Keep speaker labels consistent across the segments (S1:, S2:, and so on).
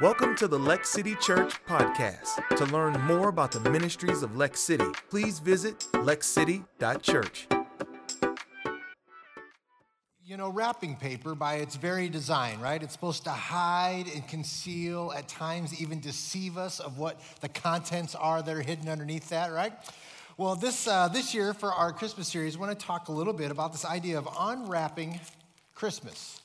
S1: Welcome to the Lex City Church podcast. To learn more about the ministries of Lex City, please visit lexcity.church.
S2: You know, wrapping paper, by its very design, right? It's supposed to hide and conceal, at times even deceive us of what the contents are that are hidden underneath that, right? Well, this, uh, this year for our Christmas series, I want to talk a little bit about this idea of unwrapping Christmas,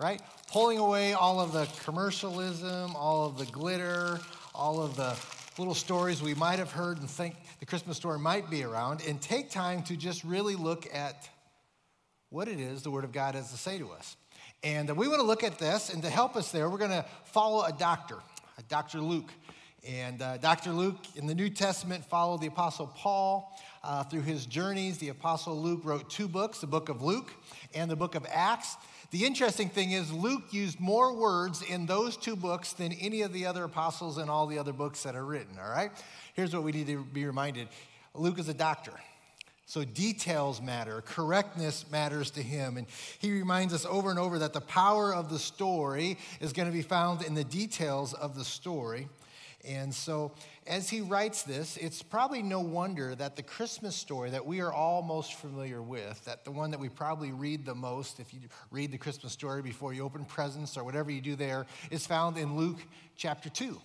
S2: right? Pulling away all of the commercialism, all of the glitter, all of the little stories we might have heard and think the Christmas story might be around, and take time to just really look at what it is the Word of God has to say to us. And we want to look at this, and to help us there, we're going to follow a doctor, a Dr. Luke. And uh, Dr. Luke in the New Testament followed the Apostle Paul uh, through his journeys. The Apostle Luke wrote two books the book of Luke and the book of Acts. The interesting thing is, Luke used more words in those two books than any of the other apostles in all the other books that are written, all right? Here's what we need to be reminded Luke is a doctor. So details matter, correctness matters to him. And he reminds us over and over that the power of the story is going to be found in the details of the story. And so, as he writes this, it's probably no wonder that the Christmas story that we are all most familiar with, that the one that we probably read the most, if you read the Christmas story before you open presents or whatever you do there, is found in Luke chapter 2,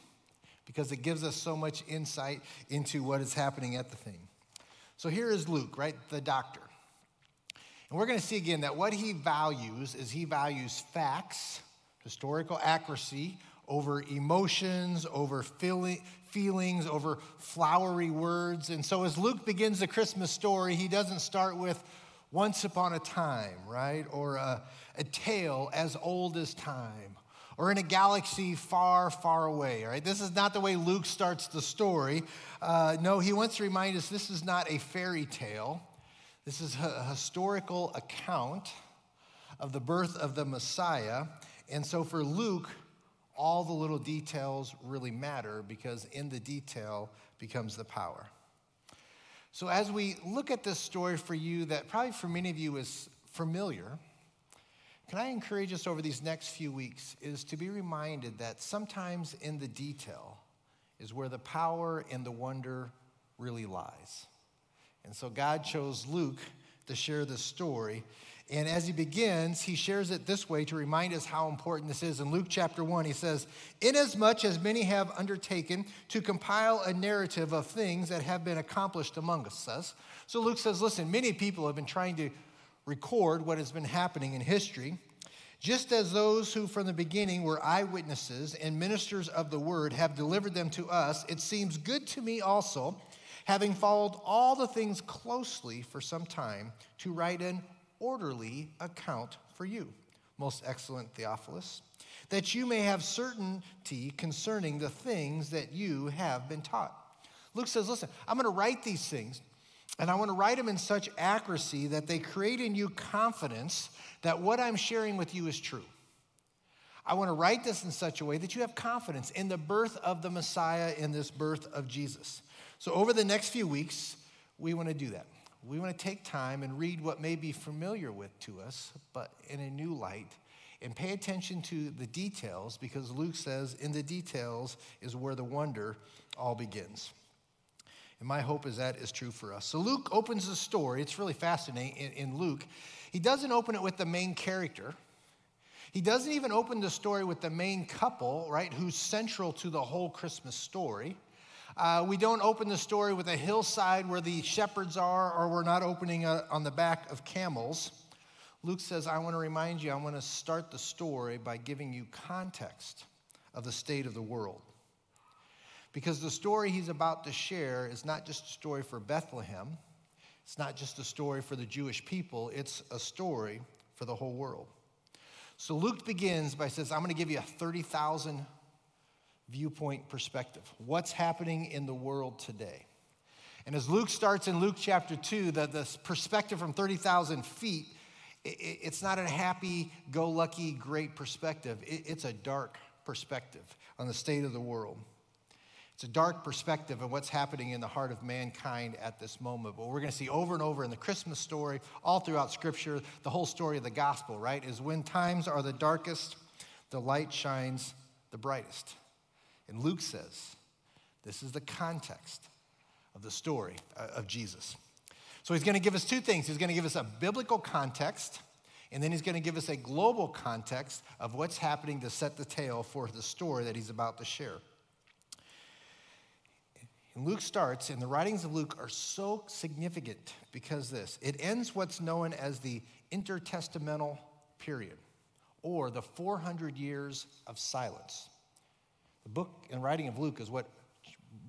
S2: because it gives us so much insight into what is happening at the thing. So, here is Luke, right? The doctor. And we're going to see again that what he values is he values facts, historical accuracy, over emotions, over feelings, over flowery words. And so as Luke begins the Christmas story, he doesn't start with once upon a time, right? Or a, a tale as old as time. Or in a galaxy far, far away, right? This is not the way Luke starts the story. Uh, no, he wants to remind us this is not a fairy tale. This is a historical account of the birth of the Messiah. And so for Luke, all the little details really matter because in the detail becomes the power. So, as we look at this story for you, that probably for many of you is familiar, can I encourage us over these next few weeks is to be reminded that sometimes in the detail is where the power and the wonder really lies. And so God chose Luke to share this story and as he begins, he shares it this way to remind us how important this is. In Luke chapter 1, he says, Inasmuch as many have undertaken to compile a narrative of things that have been accomplished among us. So Luke says, Listen, many people have been trying to record what has been happening in history, just as those who from the beginning were eyewitnesses and ministers of the word have delivered them to us, it seems good to me also, having followed all the things closely for some time, to write an orderly account for you, most excellent Theophilus, that you may have certainty concerning the things that you have been taught. Luke says, Listen, I'm going to write these things, and I want to write them in such accuracy that they create in you confidence that what I'm sharing with you is true. I want to write this in such a way that you have confidence in the birth of the Messiah, in this birth of Jesus. So, over the next few weeks, we want to do that we want to take time and read what may be familiar with to us, but in a new light, and pay attention to the details because Luke says, in the details is where the wonder all begins. And my hope is that is true for us. So Luke opens the story. It's really fascinating in, in Luke. He doesn't open it with the main character. He doesn't even open the story with the main couple, right, who's central to the whole Christmas story. Uh, we don't open the story with a hillside where the shepherds are, or we're not opening a, on the back of camels. Luke says, I want to remind you, I want to start the story by giving you context of the state of the world. Because the story he's about to share is not just a story for Bethlehem, it's not just a story for the Jewish people, it's a story for the whole world. So Luke begins by says, I'm going to give you a 30,000 viewpoint perspective. What's happening in the world today? And as Luke starts in Luke chapter 2, the, the perspective from 30,000 feet, it, it's not a happy, go lucky, great perspective. It, it's a dark perspective on the state of the world. It's a dark perspective of what's happening in the heart of mankind at this moment. But we're going to see over and over in the Christmas story, all throughout Scripture, the whole story of the gospel, right? Is when times are the darkest, the light shines the brightest. And Luke says this is the context of the story uh, of Jesus. So he's going to give us two things. He's going to give us a biblical context, and then he's going to give us a global context of what's happening to set the tale for the story that he's about to share. And Luke starts, and the writings of Luke are so significant because this it ends what's known as the intertestamental period, or the 400 years of silence. The book and writing of Luke is what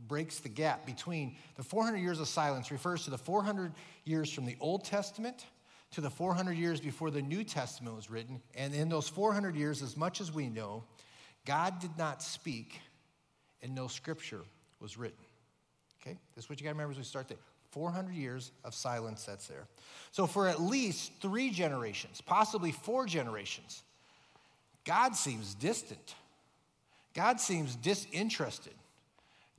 S2: breaks the gap between the 400 years of silence, refers to the 400 years from the Old Testament to the 400 years before the New Testament was written. And in those 400 years, as much as we know, God did not speak and no scripture was written. Okay? This is what you got to remember as we start there. 400 years of silence that's there. So, for at least three generations, possibly four generations, God seems distant. God seems disinterested.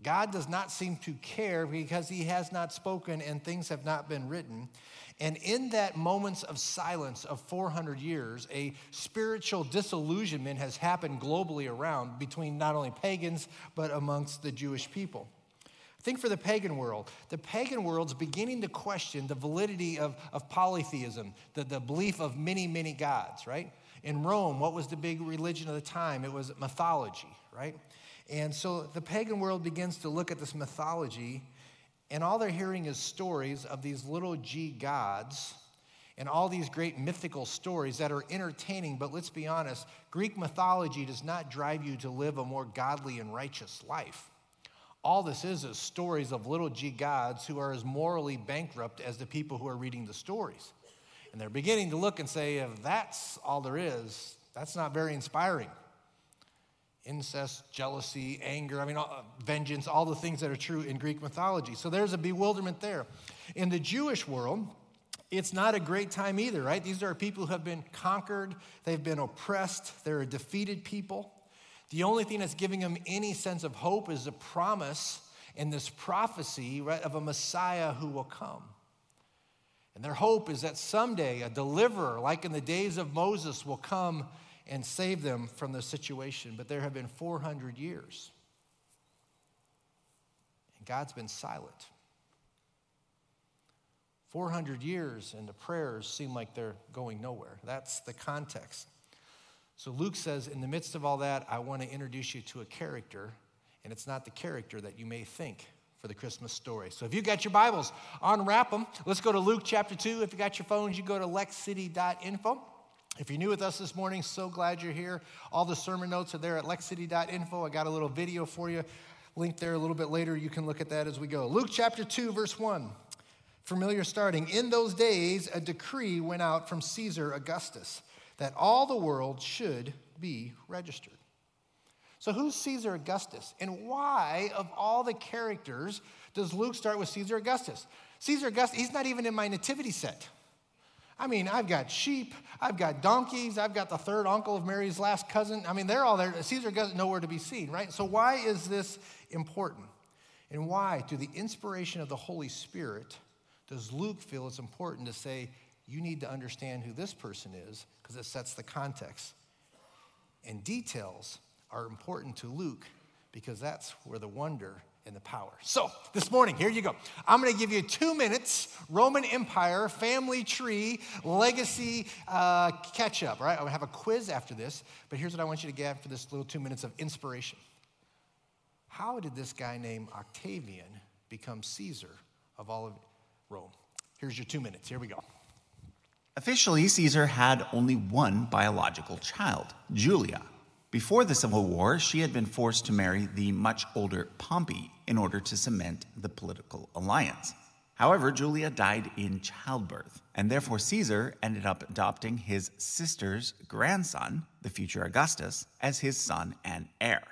S2: God does not seem to care because he has not spoken and things have not been written. And in that moments of silence of 400 years, a spiritual disillusionment has happened globally around between not only pagans, but amongst the Jewish people. Think for the pagan world. The pagan world's beginning to question the validity of, of polytheism, the, the belief of many, many gods, right? In Rome, what was the big religion of the time? It was mythology, right? And so the pagan world begins to look at this mythology, and all they're hearing is stories of these little g gods and all these great mythical stories that are entertaining, but let's be honest, Greek mythology does not drive you to live a more godly and righteous life. All this is is stories of little g gods who are as morally bankrupt as the people who are reading the stories. And they're beginning to look and say, if that's all there is, that's not very inspiring. Incest, jealousy, anger, I mean, vengeance, all the things that are true in Greek mythology. So there's a bewilderment there. In the Jewish world, it's not a great time either, right? These are people who have been conquered, they've been oppressed, they're a defeated people. The only thing that's giving them any sense of hope is the promise in this prophecy right, of a Messiah who will come. And their hope is that someday a deliverer, like in the days of Moses, will come and save them from the situation. But there have been 400 years, and God's been silent. 400 years, and the prayers seem like they're going nowhere. That's the context. So Luke says, in the midst of all that, I want to introduce you to a character, and it's not the character that you may think for the Christmas story. So if you got your Bibles, unwrap them. Let's go to Luke chapter 2. If you got your phones, you go to lexcity.info. If you're new with us this morning, so glad you're here. All the sermon notes are there at lexcity.info. I got a little video for you linked there a little bit later. You can look at that as we go. Luke chapter 2, verse 1. Familiar starting. In those days, a decree went out from Caesar Augustus that all the world should be registered. So, who's Caesar Augustus? And why, of all the characters, does Luke start with Caesar Augustus? Caesar Augustus, he's not even in my nativity set. I mean, I've got sheep, I've got donkeys, I've got the third uncle of Mary's last cousin. I mean, they're all there. Caesar nowhere to be seen, right? So, why is this important? And why, through the inspiration of the Holy Spirit, does Luke feel it's important to say, you need to understand who this person is because it sets the context. And details are important to Luke because that's where the wonder and the power. So, this morning, here you go. I'm going to give you two minutes Roman Empire, family tree, legacy uh, catch up, right? I'm going to have a quiz after this, but here's what I want you to get for this little two minutes of inspiration. How did this guy named Octavian become Caesar of all of Rome? Here's your two minutes. Here we go.
S3: Officially, Caesar had only one biological child, Julia. Before the Civil War, she had been forced to marry the much older Pompey in order to cement the political alliance. However, Julia died in childbirth, and therefore Caesar ended up adopting his sister's grandson, the future Augustus, as his son and heir.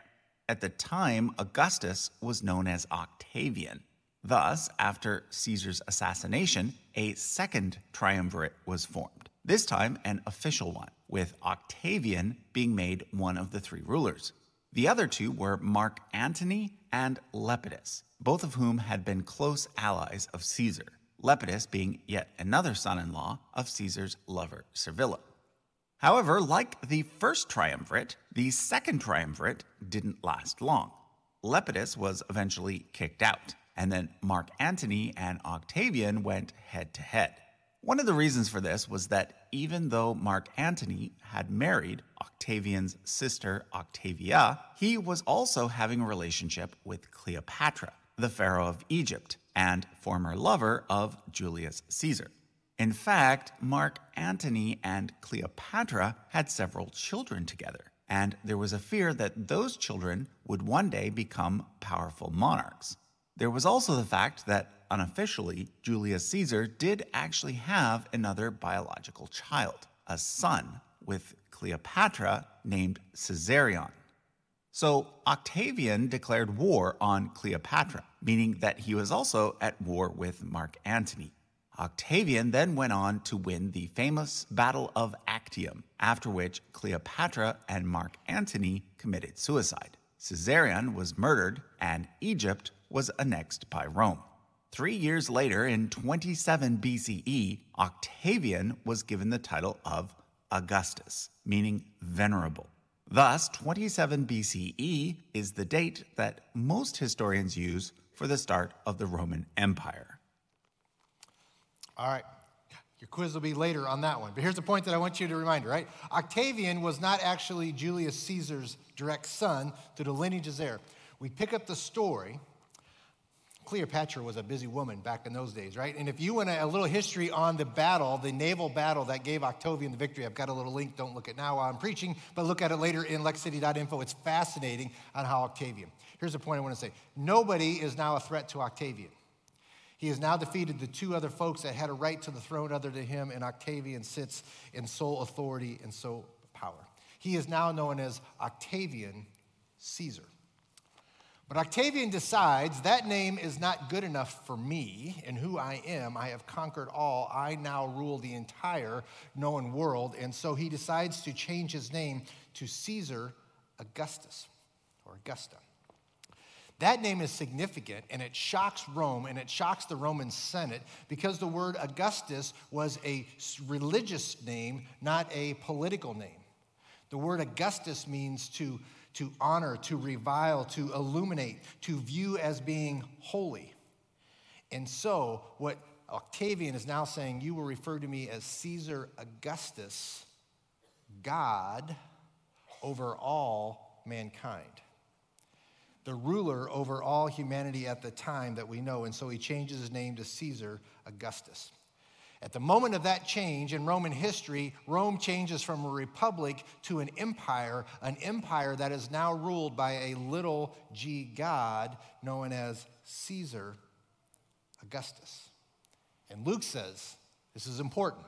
S3: At the time, Augustus was known as Octavian, Thus, after Caesar's assassination, a second triumvirate was formed, this time an official one, with Octavian being made one of the three rulers. The other two were Mark Antony and Lepidus, both of whom had been close allies of Caesar, Lepidus being yet another son in law of Caesar's lover Servilia. However, like the first triumvirate, the second triumvirate didn't last long. Lepidus was eventually kicked out, and then Mark Antony and Octavian went head to head. One of the reasons for this was that even though Mark Antony had married Octavian's sister Octavia, he was also having a relationship with Cleopatra, the Pharaoh of Egypt and former lover of Julius Caesar. In fact, Mark Antony and Cleopatra had several children together, and there was a fear that those children would one day become powerful monarchs. There was also the fact that unofficially, Julius Caesar did actually have another biological child, a son with Cleopatra named Caesarion. So Octavian declared war on Cleopatra, meaning that he was also at war with Mark Antony. Octavian then went on to win the famous Battle of Actium, after which Cleopatra and Mark Antony committed suicide. Caesarion was murdered, and Egypt was annexed by Rome. Three years later, in 27 BCE, Octavian was given the title of Augustus, meaning venerable. Thus, 27 BCE is the date that most historians use for the start of the Roman Empire.
S2: All right. Your quiz will be later on that one. But here's the point that I want you to remind, right? Octavian was not actually Julius Caesar's direct son through the lineage is there. We pick up the story. Cleopatra was a busy woman back in those days, right? And if you want a, little history on the battle, the naval battle that gave Octavian the victory, I've got a little link. Don't look at now while I'm preaching, but look at it later in lexcity.info. It's fascinating on how Octavian. Here's the point I want to say nobody is now a threat to Octavian. He has now defeated the two other folks that had a right to the throne other than him, and Octavian sits in sole authority and sole power. He is now known as Octavian Caesar. But Octavian decides that name is not good enough for me and who I am. I have conquered all. I now rule the entire known world. And so he decides to change his name to Caesar Augustus or Augusta. That name is significant and it shocks Rome and it shocks the Roman Senate because the word Augustus was a religious name, not a political name. The word Augustus means to, to honor, to revile, to illuminate, to view as being holy. And so, what Octavian is now saying, you will refer to me as Caesar Augustus, God over all mankind the ruler over all humanity at the time that we know. And so he changes his name to Caesar Augustus. At the moment of that change in Roman history, Rome changes from a republic to an empire, an empire that is now ruled by a little g god known as Caesar Augustus. And Luke says this is important.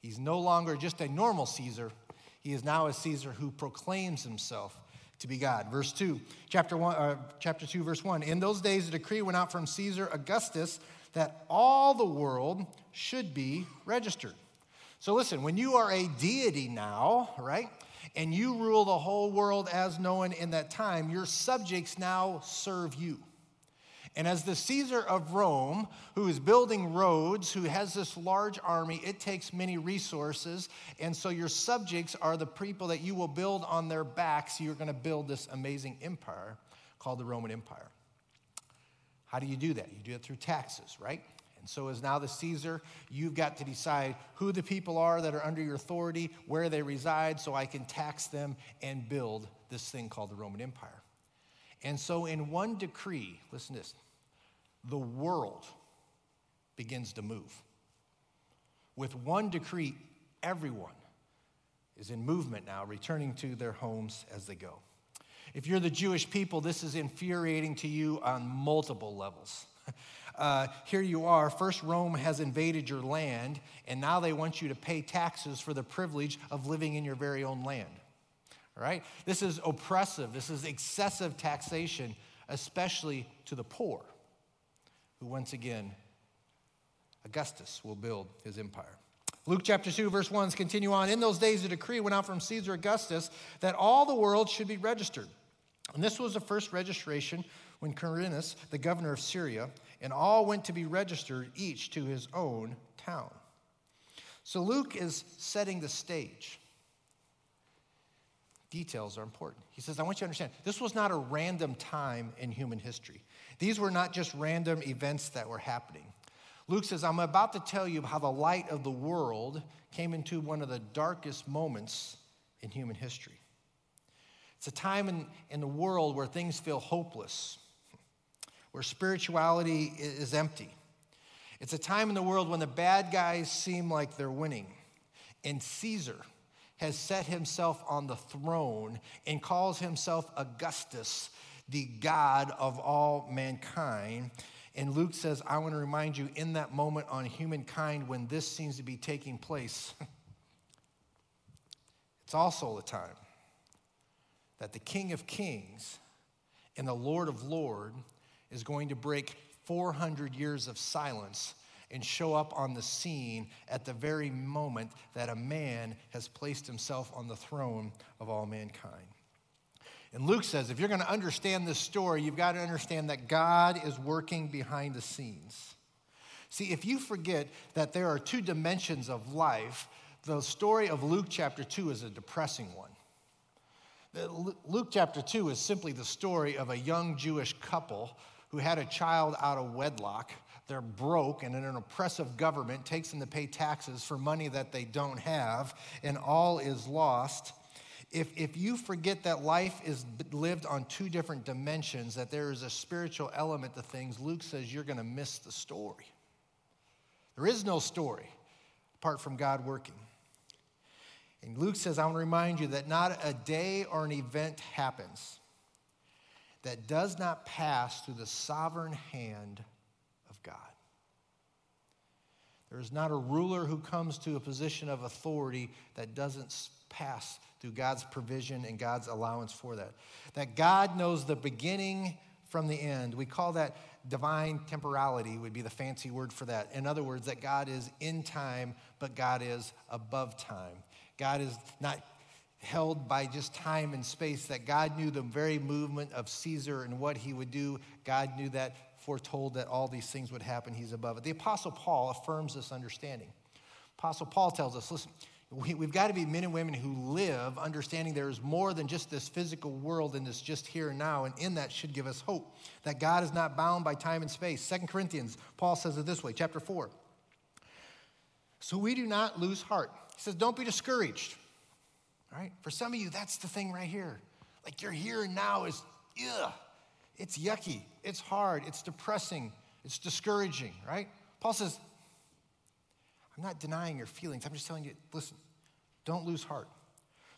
S2: He's no longer just a normal Caesar, he is now a Caesar who proclaims himself to be God. Verse 2, chapter, one, uh, chapter 2, verse 1. In those days, a decree went out from Caesar Augustus that all the world should be registered. So listen, when you are a deity now, right, and you rule the whole world as known in that time, your subjects now serve you. And as the Caesar of Rome, who is building roads, who has this large army, it takes many resources. And so your subjects are the people that you will build on their backs. You're going to build this amazing empire called the Roman Empire. How do you do that? You do it through taxes, right? And so, as now the Caesar, you've got to decide who the people are that are under your authority, where they reside, so I can tax them and build this thing called the Roman Empire. And so, in one decree, listen to this the world begins to move. With one decree, everyone is in movement now, returning to their homes as they go. If you're the Jewish people, this is infuriating to you on multiple levels. Uh, here you are. First, Rome has invaded your land, and now they want you to pay taxes for the privilege of living in your very own land. All right? This is oppressive. This is excessive taxation, especially to the poor who once again, Augustus will build his empire. Luke chapter 2, verse 1 continue on. In those days, a decree went out from Caesar Augustus that all the world should be registered. And this was the first registration when Quirinius, the governor of Syria, and all went to be registered, each to his own town. So Luke is setting the stage. details are important. He says, I want you to understand this was not a random time in human history. These were not just random events that were happening. Luke says, I'm about to tell you how the light of the world came into one of the darkest moments in human history. It's a time in, in the world where things feel hopeless, where spirituality is empty. It's a time in the world when the bad guys seem like they're winning. And Caesar has set himself on the throne and calls himself Augustus, the God of all mankind. And Luke says, I want to remind you in that moment on humankind when this seems to be taking place, it's also the time that the King of Kings and the Lord of Lords is going to break 400 years of silence and show up on the scene at the very moment that a man has placed himself on the throne of all mankind. And Luke says if you're going to understand this story, you've got to understand that God is working behind the scenes. See, if you forget that there are two dimensions of life, the story of Luke chapter 2 is a depressing one. Luke chapter 2 is simply the story of a young Jewish couple who had a child out of wedlock. They're broke, and an oppressive government takes them to pay taxes for money that they don't have, and all is lost. If, if you forget that life is lived on two different dimensions, that there is a spiritual element to things, Luke says you're going to miss the story. There is no story apart from God working. And Luke says, I want to remind you that not a day or an event happens that does not pass through the sovereign hand of God. There is not a ruler who comes to a position of authority that doesn't pass through God's provision and God's allowance for that. That God knows the beginning from the end. We call that divine temporality, would be the fancy word for that. In other words, that God is in time, but God is above time. God is not held by just time and space, that God knew the very movement of Caesar and what he would do. God knew that, foretold that all these things would happen. He's above it. The Apostle Paul affirms this understanding. Apostle Paul tells us listen, we, have got to be men and women who live understanding there is more than just this physical world and this just here and now, and in that should give us hope that God is not bound by time and space. Second Corinthians, Paul says it this way, chapter 4. So we do not lose heart. He says, Don't be discouraged. All right? For some of you, that's the thing right here. Like your here now is, ugh, it's yucky, it's hard, it's depressing, it's discouraging, right? Paul says, I'm not denying your feelings. I'm just telling you, listen, don't lose heart.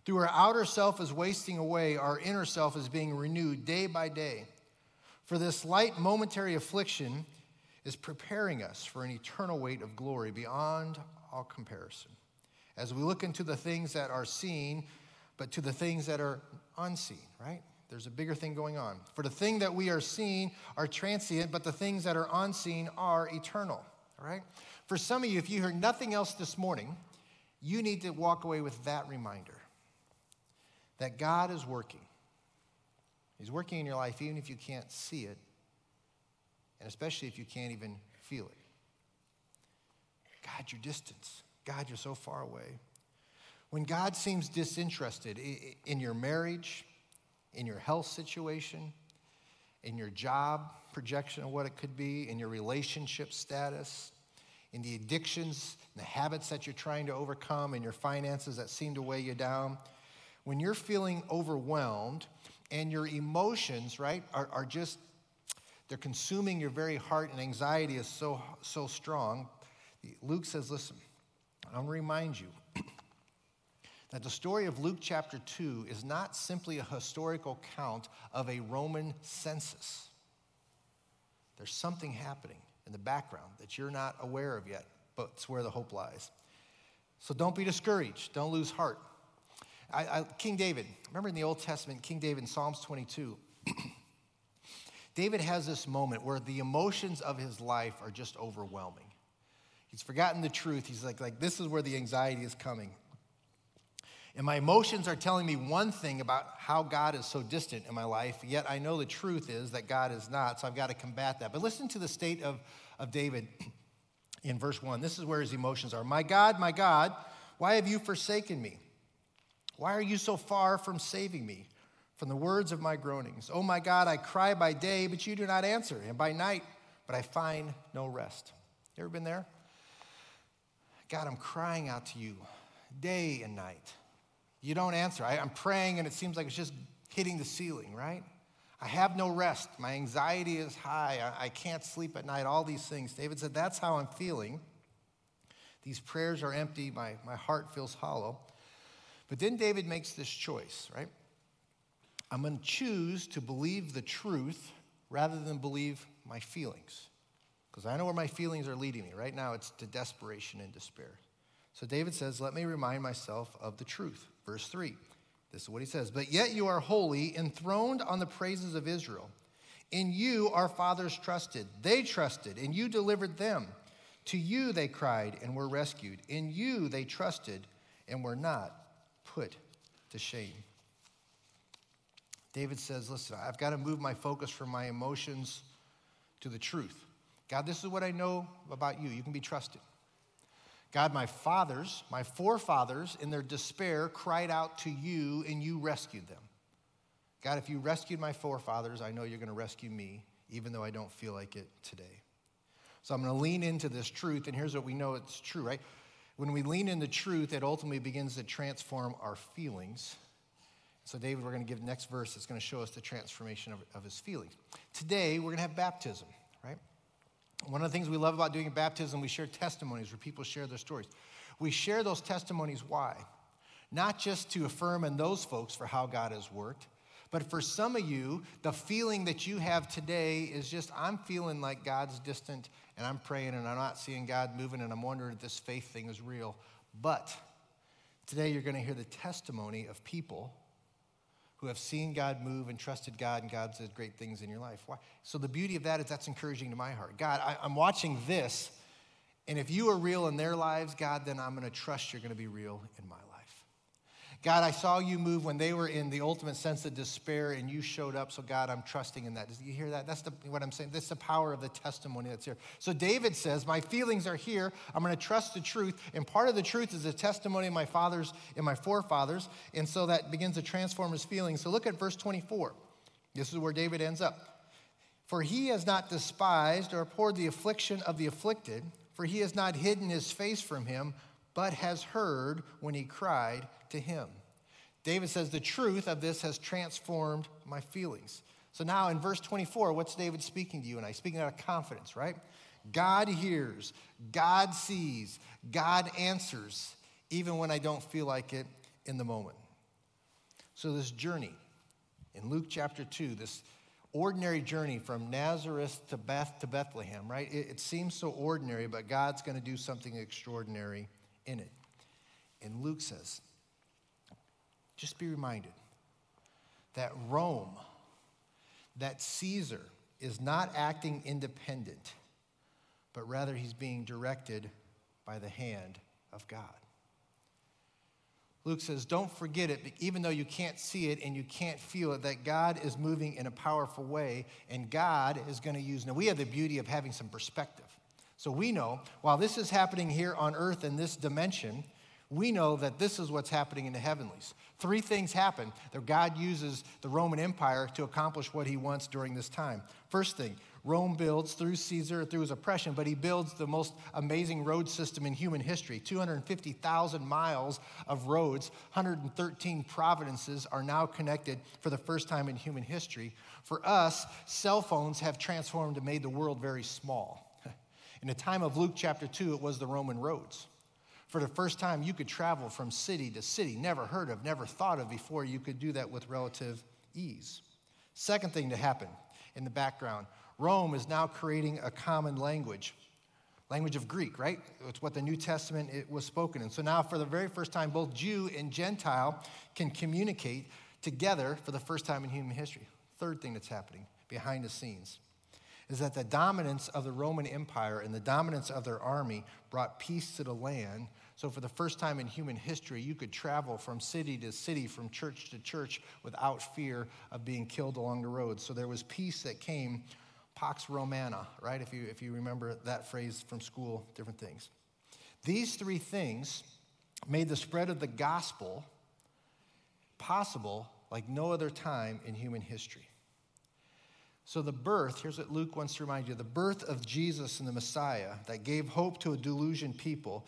S2: Through our outer self is wasting away, our inner self is being renewed day by day. For this light momentary affliction is preparing us for an eternal weight of glory beyond all comparison as we look into the things that are seen, but to the things that are unseen, right? There's a bigger thing going on. For the thing that we are seeing are transient, but the things that are unseen are eternal, all right? For some of you, if you heard nothing else this morning, you need to walk away with that reminder that God is working. He's working in your life even if you can't see it, and especially if you can't even feel it. God, your distance. God, you're so far away. When God seems disinterested in your marriage, in your health situation, in your job projection of what it could be, in your relationship status, in the addictions the habits that you're trying to overcome, in your finances that seem to weigh you down, when you're feeling overwhelmed and your emotions, right, are, are just, they're consuming your very heart and anxiety is so, so strong, Luke says, listen, I want to remind you that the story of Luke chapter 2 is not simply a historical count of a Roman census. There's something happening in the background that you're not aware of yet, but it's where the hope lies. So don't be discouraged, don't lose heart. I, I, King David, remember in the Old Testament, King David in Psalms 22, David has this moment where the emotions of his life are just overwhelming. He's forgotten the truth. He's like, like, this is where the anxiety is coming. And my emotions are telling me one thing about how God is so distant in my life, yet I know the truth is that God is not, so I've got to combat that. But listen to the state of, of David in verse 1. This is where his emotions are My God, my God, why have you forsaken me? Why are you so far from saving me from the words of my groanings? Oh my God, I cry by day, but you do not answer, and by night, but I find no rest. You ever been there? God, I'm crying out to you day and night. You don't answer. I, am praying, and it seems like it's just hitting the ceiling, right? I have no rest. My anxiety is high. I, I can't sleep at night, all these things. David said, That's how I'm feeling. These prayers are empty. My, my heart feels hollow. But then David makes this choice, right? I'm going to choose to believe the truth rather than believe my feelings. Because I know where my feelings are leading me. Right now, it's to desperation and despair. So David says, Let me remind myself of the truth. Verse 3. This is what he says. But yet you are holy, enthroned on the praises of Israel. In you our fathers trusted. They trusted, and you delivered them. To you they cried and were rescued. In you they trusted and were not put to shame. David says, Listen, I've got to move my focus from my emotions to the truth. God, this is what I know about you. You can be trusted. God, my fathers, my forefathers, in their despair, cried out to you and you rescued them. God, if you rescued my forefathers, I know you're going to rescue me, even though I don't feel like it today. So I'm going to lean into this truth, and here's what we know it's true, right? When we lean into truth, it ultimately begins to transform our feelings. So, David, we're going to give the next verse that's going to show us the transformation of, of his feelings. Today, we're going to have baptism. One of the things we love about doing baptism, we share testimonies where people share their stories. We share those testimonies why? Not just to affirm in those folks for how God has worked, but for some of you, the feeling that you have today is just, I'm feeling like God's distant and I'm praying and I'm not seeing God moving and I'm wondering if this faith thing is real. But today you're going to hear the testimony of people who have seen God move and trusted God, and God did great things in your life. Why? So the beauty of that is that's encouraging to my heart. God, I, I'm watching this, and if you are real in their lives, God, then I'm going to trust you're going to be real in my life. God, I saw you move when they were in the ultimate sense of despair and you showed up. So, God, I'm trusting in that. Did you hear that? That's the, what I'm saying. That's the power of the testimony that's here. So, David says, My feelings are here. I'm going to trust the truth. And part of the truth is the testimony of my fathers and my forefathers. And so that begins to transform his feelings. So, look at verse 24. This is where David ends up. For he has not despised or abhorred the affliction of the afflicted, for he has not hidden his face from him, but has heard when he cried to him. David says, The truth of this has transformed my feelings. So now in verse 24, what's David speaking to you and I? Speaking out of confidence, right? God hears, God sees, God answers, even when I don't feel like it in the moment. So, this journey in Luke chapter 2, this ordinary journey from Nazareth to Beth to Bethlehem, right? It, it seems so ordinary, but God's going to do something extraordinary in it. And Luke says, just be reminded that Rome, that Caesar, is not acting independent, but rather he's being directed by the hand of God. Luke says, Don't forget it, even though you can't see it and you can't feel it, that God is moving in a powerful way and God is going to use. Now, we have the beauty of having some perspective. So we know while this is happening here on earth in this dimension, we know that this is what's happening in the heavenlies. Three things happen that God uses the Roman Empire to accomplish what he wants during this time. First thing, Rome builds through Caesar, through his oppression, but he builds the most amazing road system in human history 250,000 miles of roads, 113 provinces are now connected for the first time in human history. For us, cell phones have transformed and made the world very small. In the time of Luke chapter 2, it was the Roman roads. For the first time, you could travel from city to city, never heard of, never thought of before. You could do that with relative ease. Second thing to happen in the background Rome is now creating a common language. Language of Greek, right? It's what the New Testament it was spoken in. So now, for the very first time, both Jew and Gentile can communicate together for the first time in human history. Third thing that's happening behind the scenes is that the dominance of the Roman Empire and the dominance of their army brought peace to the land. So, for the first time in human history, you could travel from city to city, from church to church, without fear of being killed along the road. So, there was peace that came, Pax Romana, right? If you, if you remember that phrase from school, different things. These three things made the spread of the gospel possible like no other time in human history. So, the birth, here's what Luke wants to remind you the birth of Jesus and the Messiah that gave hope to a delusioned people,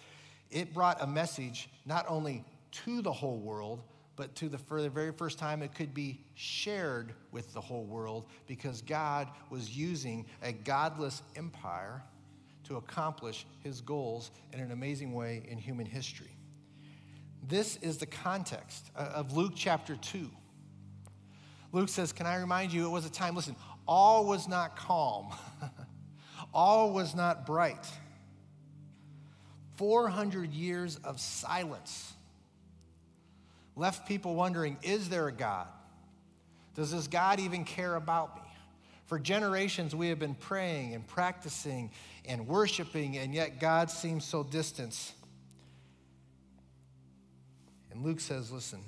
S2: it brought a message not only to the whole world, but to the, for the very first time, it could be shared with the whole world because God was using a godless empire to accomplish his goals in an amazing way in human history. This is the context uh, of Luke chapter 2. Luke says, Can I remind you, it was a time, listen, all was not calm, all was not bright. 400 years of silence left people wondering is there a God? Does this God even care about me? For generations, we have been praying and practicing and worshiping, and yet God seems so distant. And Luke says, Listen,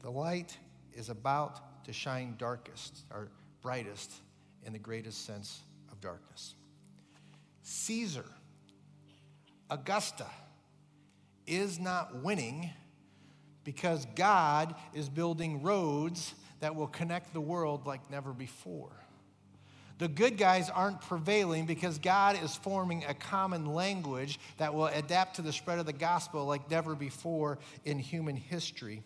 S2: the light is about to shine darkest or brightest in the greatest sense of darkness. Caesar, Augusta, is not winning because God is building roads that will connect the world like never before. The good guys aren't prevailing because God is forming a common language that will adapt to the spread of the gospel like never before in human history.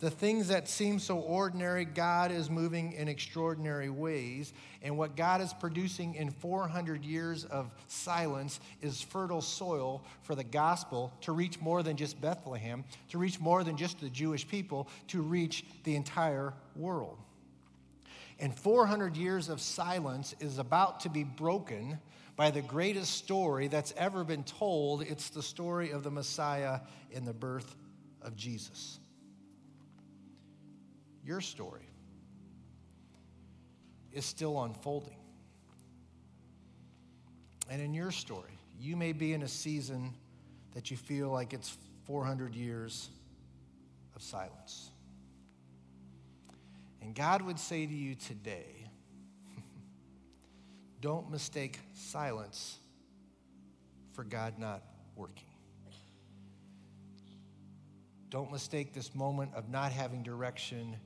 S2: The things that seem so ordinary, God is moving in extraordinary ways. And what God is producing in 400 years of silence is fertile soil for the gospel to reach more than just Bethlehem, to reach more than just the Jewish people, to reach the entire world. And 400 years of silence is about to be broken by the greatest story that's ever been told. It's the story of the Messiah in the birth of Jesus your story is still unfolding. And in your story, you may be in a season that you feel like it's 400 years of silence. And God would say to you today don't mistake silence for God not working. Don't mistake this moment of not having direction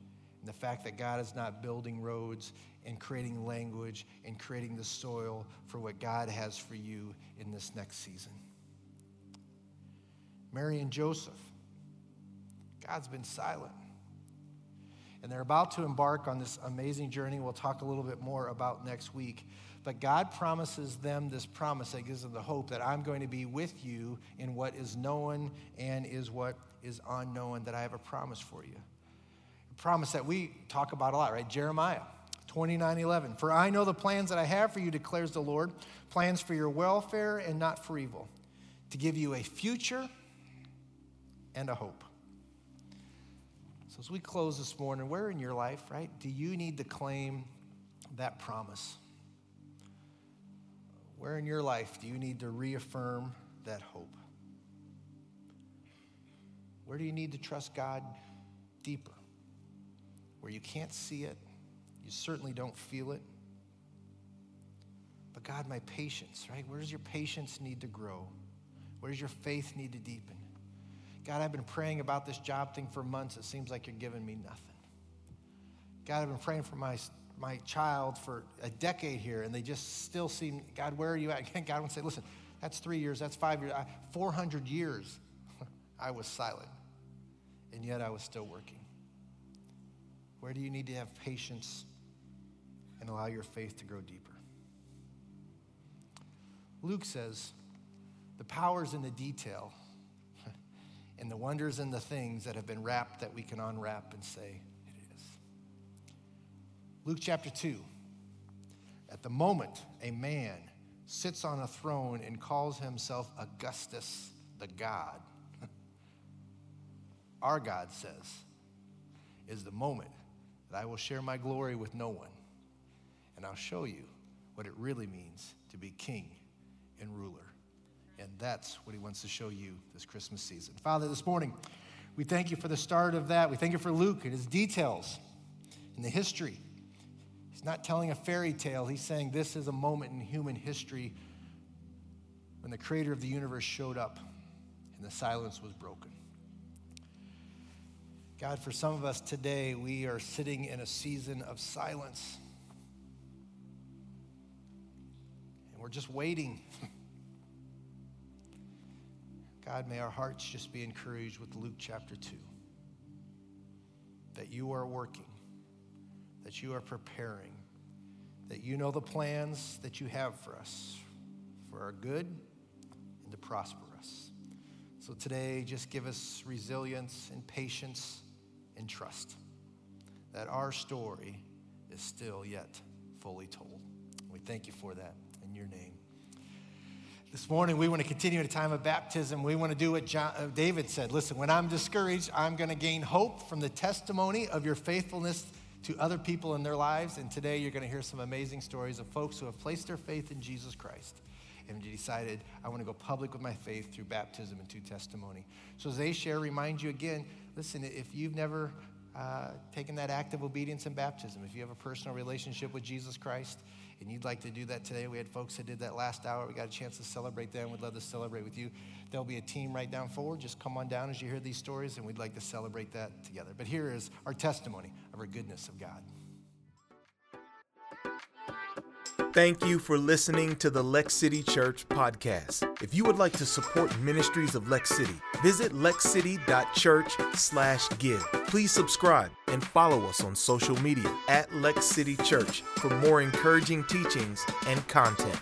S2: the fact that God is not building roads and creating language and creating the soil for what God has for you in this next season. Mary and Joseph, God's been silent. And they're about to embark on this amazing journey. We'll talk a little bit more about next week. But God promises them this promise that gives them the hope that I'm going to be with you in what is known and is what is unknown, that I have a promise for you promise that we talk about a lot, right? Jeremiah 29 11. For I know the plans that I have for you, declares the Lord plans for your welfare and not for evil, to give you a future and a hope. So, as we close this morning, where in your life, right, do you need to claim that promise? Where in your life do you need to reaffirm that hope? Where do you need to trust God deeper? Where you can't see it, you certainly don't feel it. But God, my patience, right? Where does your patience need to grow? Where does your faith need to deepen? God, I've been praying about this job thing for months. It seems like you're giving me nothing. God, I've been praying for my, my child for a decade here, and they just still seem, God, where are you at? God would say, listen, that's three years, that's five years, 400 years I was silent, and yet I was still working. Where do you need to have patience and allow your faith to grow deeper? Luke says, the power's in the detail and the wonders in the things that have been wrapped that we can unwrap and say, it is. Luke chapter 2. At the moment, a man sits on a throne and calls himself Augustus the God. Our God says, is the moment that I will share my glory with no one, and I'll show you what it really means to be king and ruler. And that's what he wants to show you this Christmas season. Father, this morning, we thank you for the start of that. We thank you for Luke and his details and the history. He's not telling a fairy tale, he's saying this is a moment in human history when the creator of the universe showed up and the silence was broken. God, for some of us today, we are sitting in a season of silence. And we're just waiting. God, may our hearts just be encouraged with Luke chapter 2 that you are working, that you are preparing, that you know the plans that you have for us for our good and to prosper us. So today, just give us resilience and patience and trust that our story is still yet fully told. We thank you for that in your name. This morning, we want to continue in a time of baptism. We want to do what John, uh, David said. Listen, when I'm discouraged, I'm going to gain hope from the testimony of your faithfulness to other people in their lives. And today, you're going to hear some amazing stories of folks who have placed their faith in Jesus Christ and decided, I want to go public with my faith through baptism and through testimony. So, as they share, remind you again listen, if you've never uh, taken that act of obedience in baptism, if you have a personal relationship with Jesus Christ, and you'd like to do that today, we had folks that did that last hour. We got a chance to celebrate them. We'd love to celebrate with you. There'll be a team right down forward. Just come on down as you hear these stories, and we'd like to celebrate that together. But here is our testimony of our goodness of God.
S1: Thank you for listening to the Lex City Church podcast. If you would like to support ministries of Lex City, visit lexcity.church/give. Please subscribe and follow us on social media at Lex City Church for more encouraging teachings and content.